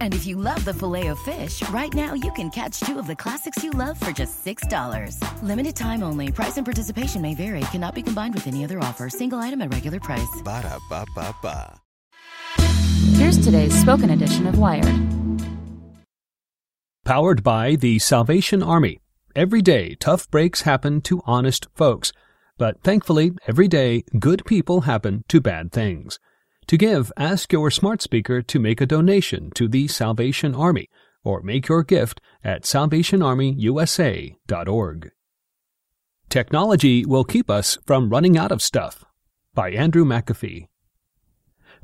And if you love the Filet-O-Fish, right now you can catch two of the classics you love for just $6. Limited time only. Price and participation may vary. Cannot be combined with any other offer. Single item at regular price. Ba da ba ba ba. Here's today's spoken edition of Wired. Powered by the Salvation Army. Every day, tough breaks happen to honest folks. But thankfully, every day, good people happen to bad things. To give, ask your smart speaker to make a donation to the Salvation Army or make your gift at salvationarmyusa.org. Technology will keep us from running out of stuff. By Andrew McAfee.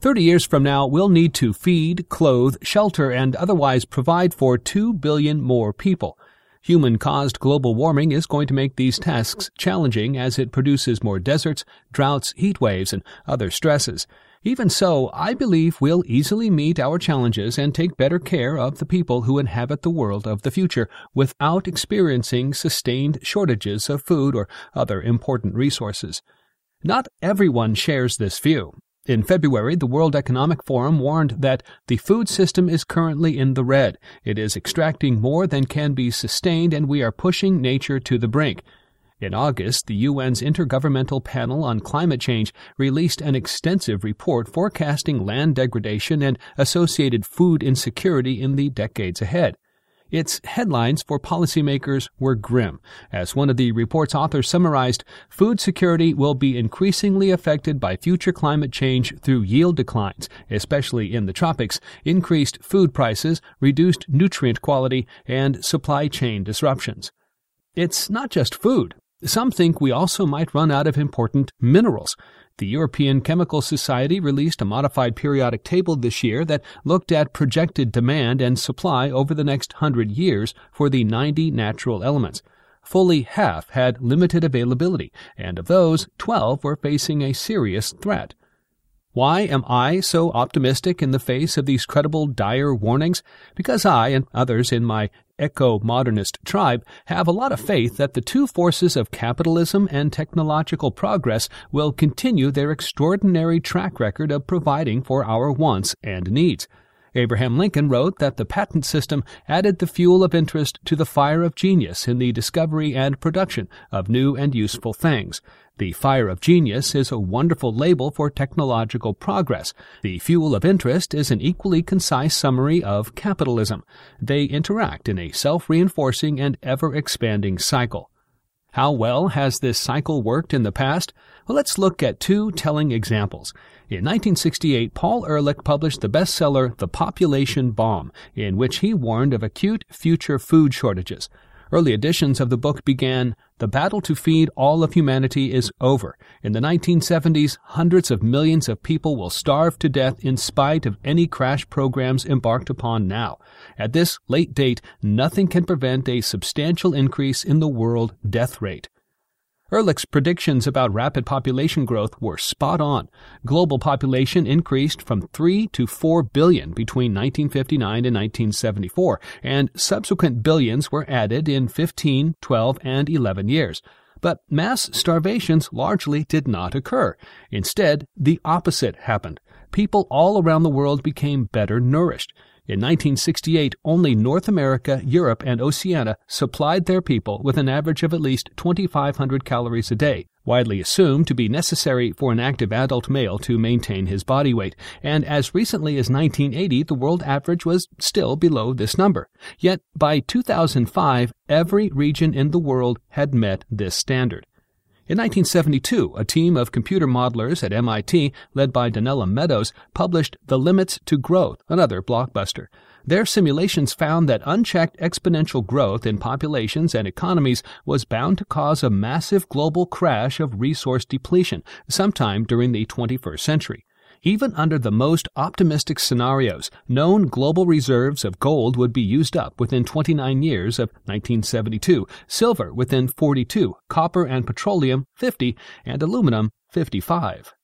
30 years from now, we'll need to feed, clothe, shelter, and otherwise provide for 2 billion more people. Human caused global warming is going to make these tasks challenging as it produces more deserts, droughts, heat waves, and other stresses. Even so, I believe we'll easily meet our challenges and take better care of the people who inhabit the world of the future without experiencing sustained shortages of food or other important resources. Not everyone shares this view. In February, the World Economic Forum warned that the food system is currently in the red. It is extracting more than can be sustained, and we are pushing nature to the brink. In August, the UN's Intergovernmental Panel on Climate Change released an extensive report forecasting land degradation and associated food insecurity in the decades ahead. Its headlines for policymakers were grim. As one of the report's authors summarized, food security will be increasingly affected by future climate change through yield declines, especially in the tropics, increased food prices, reduced nutrient quality, and supply chain disruptions. It's not just food. Some think we also might run out of important minerals. The European Chemical Society released a modified periodic table this year that looked at projected demand and supply over the next hundred years for the 90 natural elements. Fully half had limited availability, and of those, 12 were facing a serious threat. Why am I so optimistic in the face of these credible dire warnings? Because I and others in my eco modernist tribe have a lot of faith that the two forces of capitalism and technological progress will continue their extraordinary track record of providing for our wants and needs. Abraham Lincoln wrote that the patent system added the fuel of interest to the fire of genius in the discovery and production of new and useful things. The fire of genius is a wonderful label for technological progress. The fuel of interest is an equally concise summary of capitalism. They interact in a self-reinforcing and ever-expanding cycle. How well has this cycle worked in the past? Well, let's look at two telling examples. In 1968, Paul Ehrlich published the bestseller The Population Bomb, in which he warned of acute future food shortages. Early editions of the book began, The battle to feed all of humanity is over. In the 1970s, hundreds of millions of people will starve to death in spite of any crash programs embarked upon now. At this late date, nothing can prevent a substantial increase in the world death rate. Ehrlich's predictions about rapid population growth were spot on. Global population increased from 3 to 4 billion between 1959 and 1974, and subsequent billions were added in 15, 12, and 11 years. But mass starvations largely did not occur. Instead, the opposite happened. People all around the world became better nourished. In 1968, only North America, Europe, and Oceania supplied their people with an average of at least 2,500 calories a day, widely assumed to be necessary for an active adult male to maintain his body weight. And as recently as 1980, the world average was still below this number. Yet by 2005, every region in the world had met this standard. In 1972, a team of computer modelers at MIT, led by Donella Meadows, published The Limits to Growth, another blockbuster. Their simulations found that unchecked exponential growth in populations and economies was bound to cause a massive global crash of resource depletion sometime during the 21st century. Even under the most optimistic scenarios, known global reserves of gold would be used up within 29 years of 1972, silver within 42, copper and petroleum 50, and aluminum 55.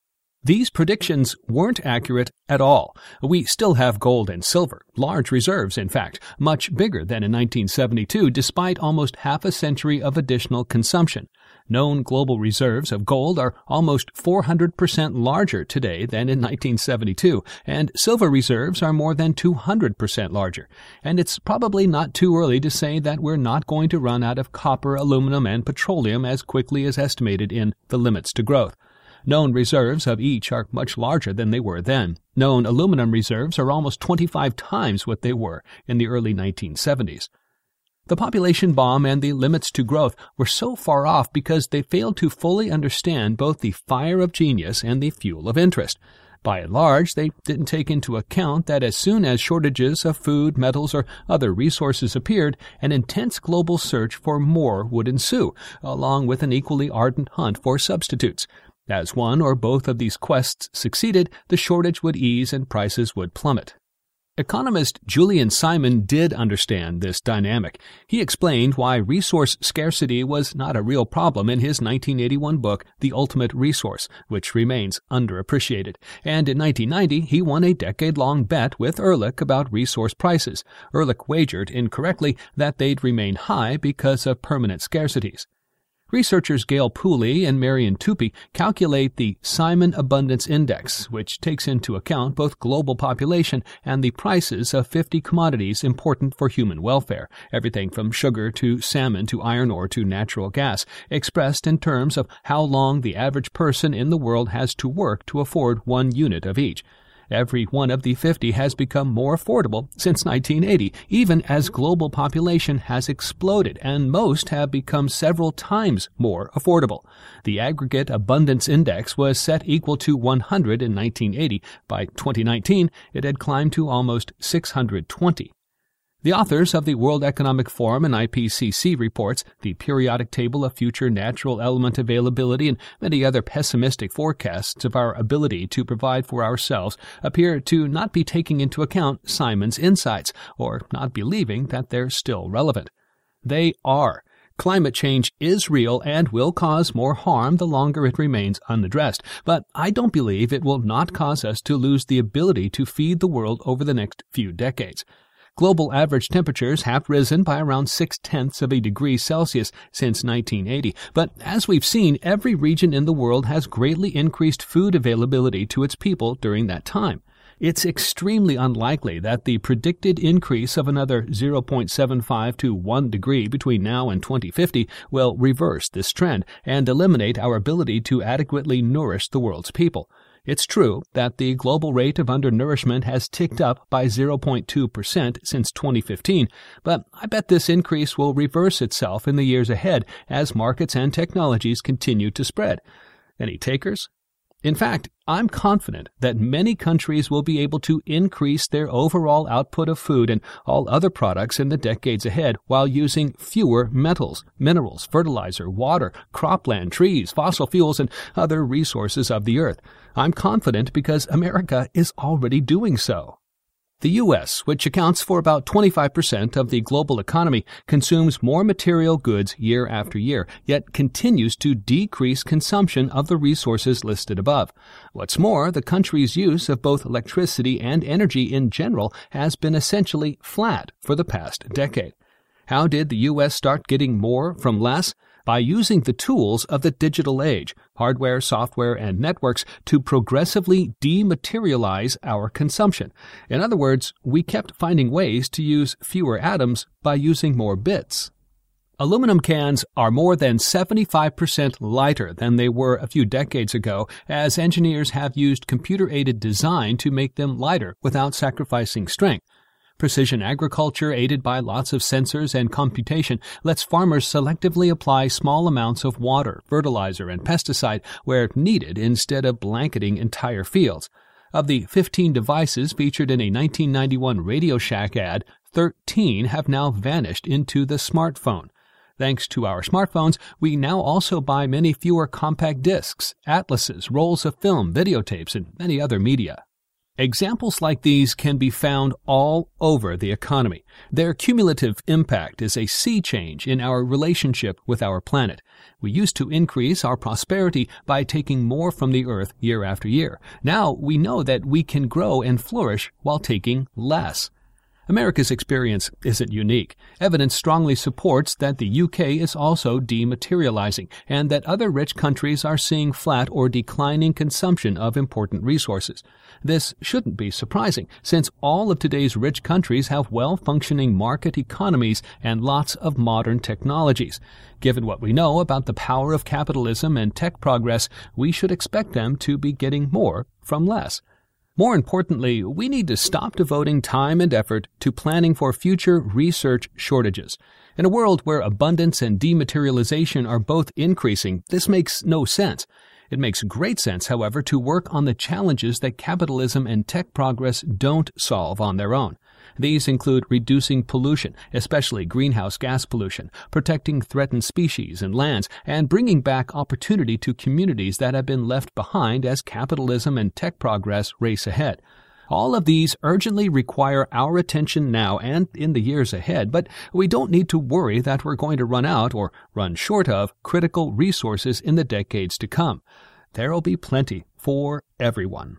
These predictions weren't accurate at all. We still have gold and silver, large reserves, in fact, much bigger than in 1972, despite almost half a century of additional consumption. Known global reserves of gold are almost 400% larger today than in 1972, and silver reserves are more than 200% larger. And it's probably not too early to say that we're not going to run out of copper, aluminum, and petroleum as quickly as estimated in the limits to growth. Known reserves of each are much larger than they were then. Known aluminum reserves are almost 25 times what they were in the early 1970s. The population bomb and the limits to growth were so far off because they failed to fully understand both the fire of genius and the fuel of interest. By and large, they didn't take into account that as soon as shortages of food, metals, or other resources appeared, an intense global search for more would ensue, along with an equally ardent hunt for substitutes. As one or both of these quests succeeded, the shortage would ease and prices would plummet. Economist Julian Simon did understand this dynamic. He explained why resource scarcity was not a real problem in his 1981 book, The Ultimate Resource, which remains underappreciated. And in 1990, he won a decade long bet with Ehrlich about resource prices. Ehrlich wagered incorrectly that they'd remain high because of permanent scarcities. Researchers Gale Pooley and Marian Tupy calculate the Simon Abundance Index, which takes into account both global population and the prices of 50 commodities important for human welfare, everything from sugar to salmon to iron ore to natural gas, expressed in terms of how long the average person in the world has to work to afford one unit of each. Every one of the 50 has become more affordable since 1980, even as global population has exploded, and most have become several times more affordable. The aggregate abundance index was set equal to 100 in 1980. By 2019, it had climbed to almost 620. The authors of the World Economic Forum and IPCC reports, the periodic table of future natural element availability, and many other pessimistic forecasts of our ability to provide for ourselves appear to not be taking into account Simon's insights, or not believing that they're still relevant. They are. Climate change is real and will cause more harm the longer it remains unaddressed, but I don't believe it will not cause us to lose the ability to feed the world over the next few decades. Global average temperatures have risen by around six tenths of a degree Celsius since 1980. But as we've seen, every region in the world has greatly increased food availability to its people during that time. It's extremely unlikely that the predicted increase of another 0.75 to 1 degree between now and 2050 will reverse this trend and eliminate our ability to adequately nourish the world's people. It's true that the global rate of undernourishment has ticked up by 0.2% since 2015, but I bet this increase will reverse itself in the years ahead as markets and technologies continue to spread. Any takers? In fact, I'm confident that many countries will be able to increase their overall output of food and all other products in the decades ahead while using fewer metals, minerals, fertilizer, water, cropland, trees, fossil fuels, and other resources of the earth. I'm confident because America is already doing so. The U.S., which accounts for about 25% of the global economy, consumes more material goods year after year, yet continues to decrease consumption of the resources listed above. What's more, the country's use of both electricity and energy in general has been essentially flat for the past decade. How did the U.S. start getting more from less? by using the tools of the digital age, hardware, software, and networks to progressively dematerialize our consumption. In other words, we kept finding ways to use fewer atoms by using more bits. Aluminum cans are more than 75% lighter than they were a few decades ago, as engineers have used computer aided design to make them lighter without sacrificing strength. Precision agriculture, aided by lots of sensors and computation, lets farmers selectively apply small amounts of water, fertilizer, and pesticide where needed instead of blanketing entire fields. Of the 15 devices featured in a 1991 Radio Shack ad, 13 have now vanished into the smartphone. Thanks to our smartphones, we now also buy many fewer compact discs, atlases, rolls of film, videotapes, and many other media. Examples like these can be found all over the economy. Their cumulative impact is a sea change in our relationship with our planet. We used to increase our prosperity by taking more from the earth year after year. Now we know that we can grow and flourish while taking less. America's experience isn't unique. Evidence strongly supports that the UK is also dematerializing and that other rich countries are seeing flat or declining consumption of important resources. This shouldn't be surprising since all of today's rich countries have well-functioning market economies and lots of modern technologies. Given what we know about the power of capitalism and tech progress, we should expect them to be getting more from less. More importantly, we need to stop devoting time and effort to planning for future research shortages. In a world where abundance and dematerialization are both increasing, this makes no sense. It makes great sense, however, to work on the challenges that capitalism and tech progress don't solve on their own. These include reducing pollution, especially greenhouse gas pollution, protecting threatened species and lands, and bringing back opportunity to communities that have been left behind as capitalism and tech progress race ahead. All of these urgently require our attention now and in the years ahead, but we don't need to worry that we're going to run out or run short of critical resources in the decades to come. There'll be plenty for everyone.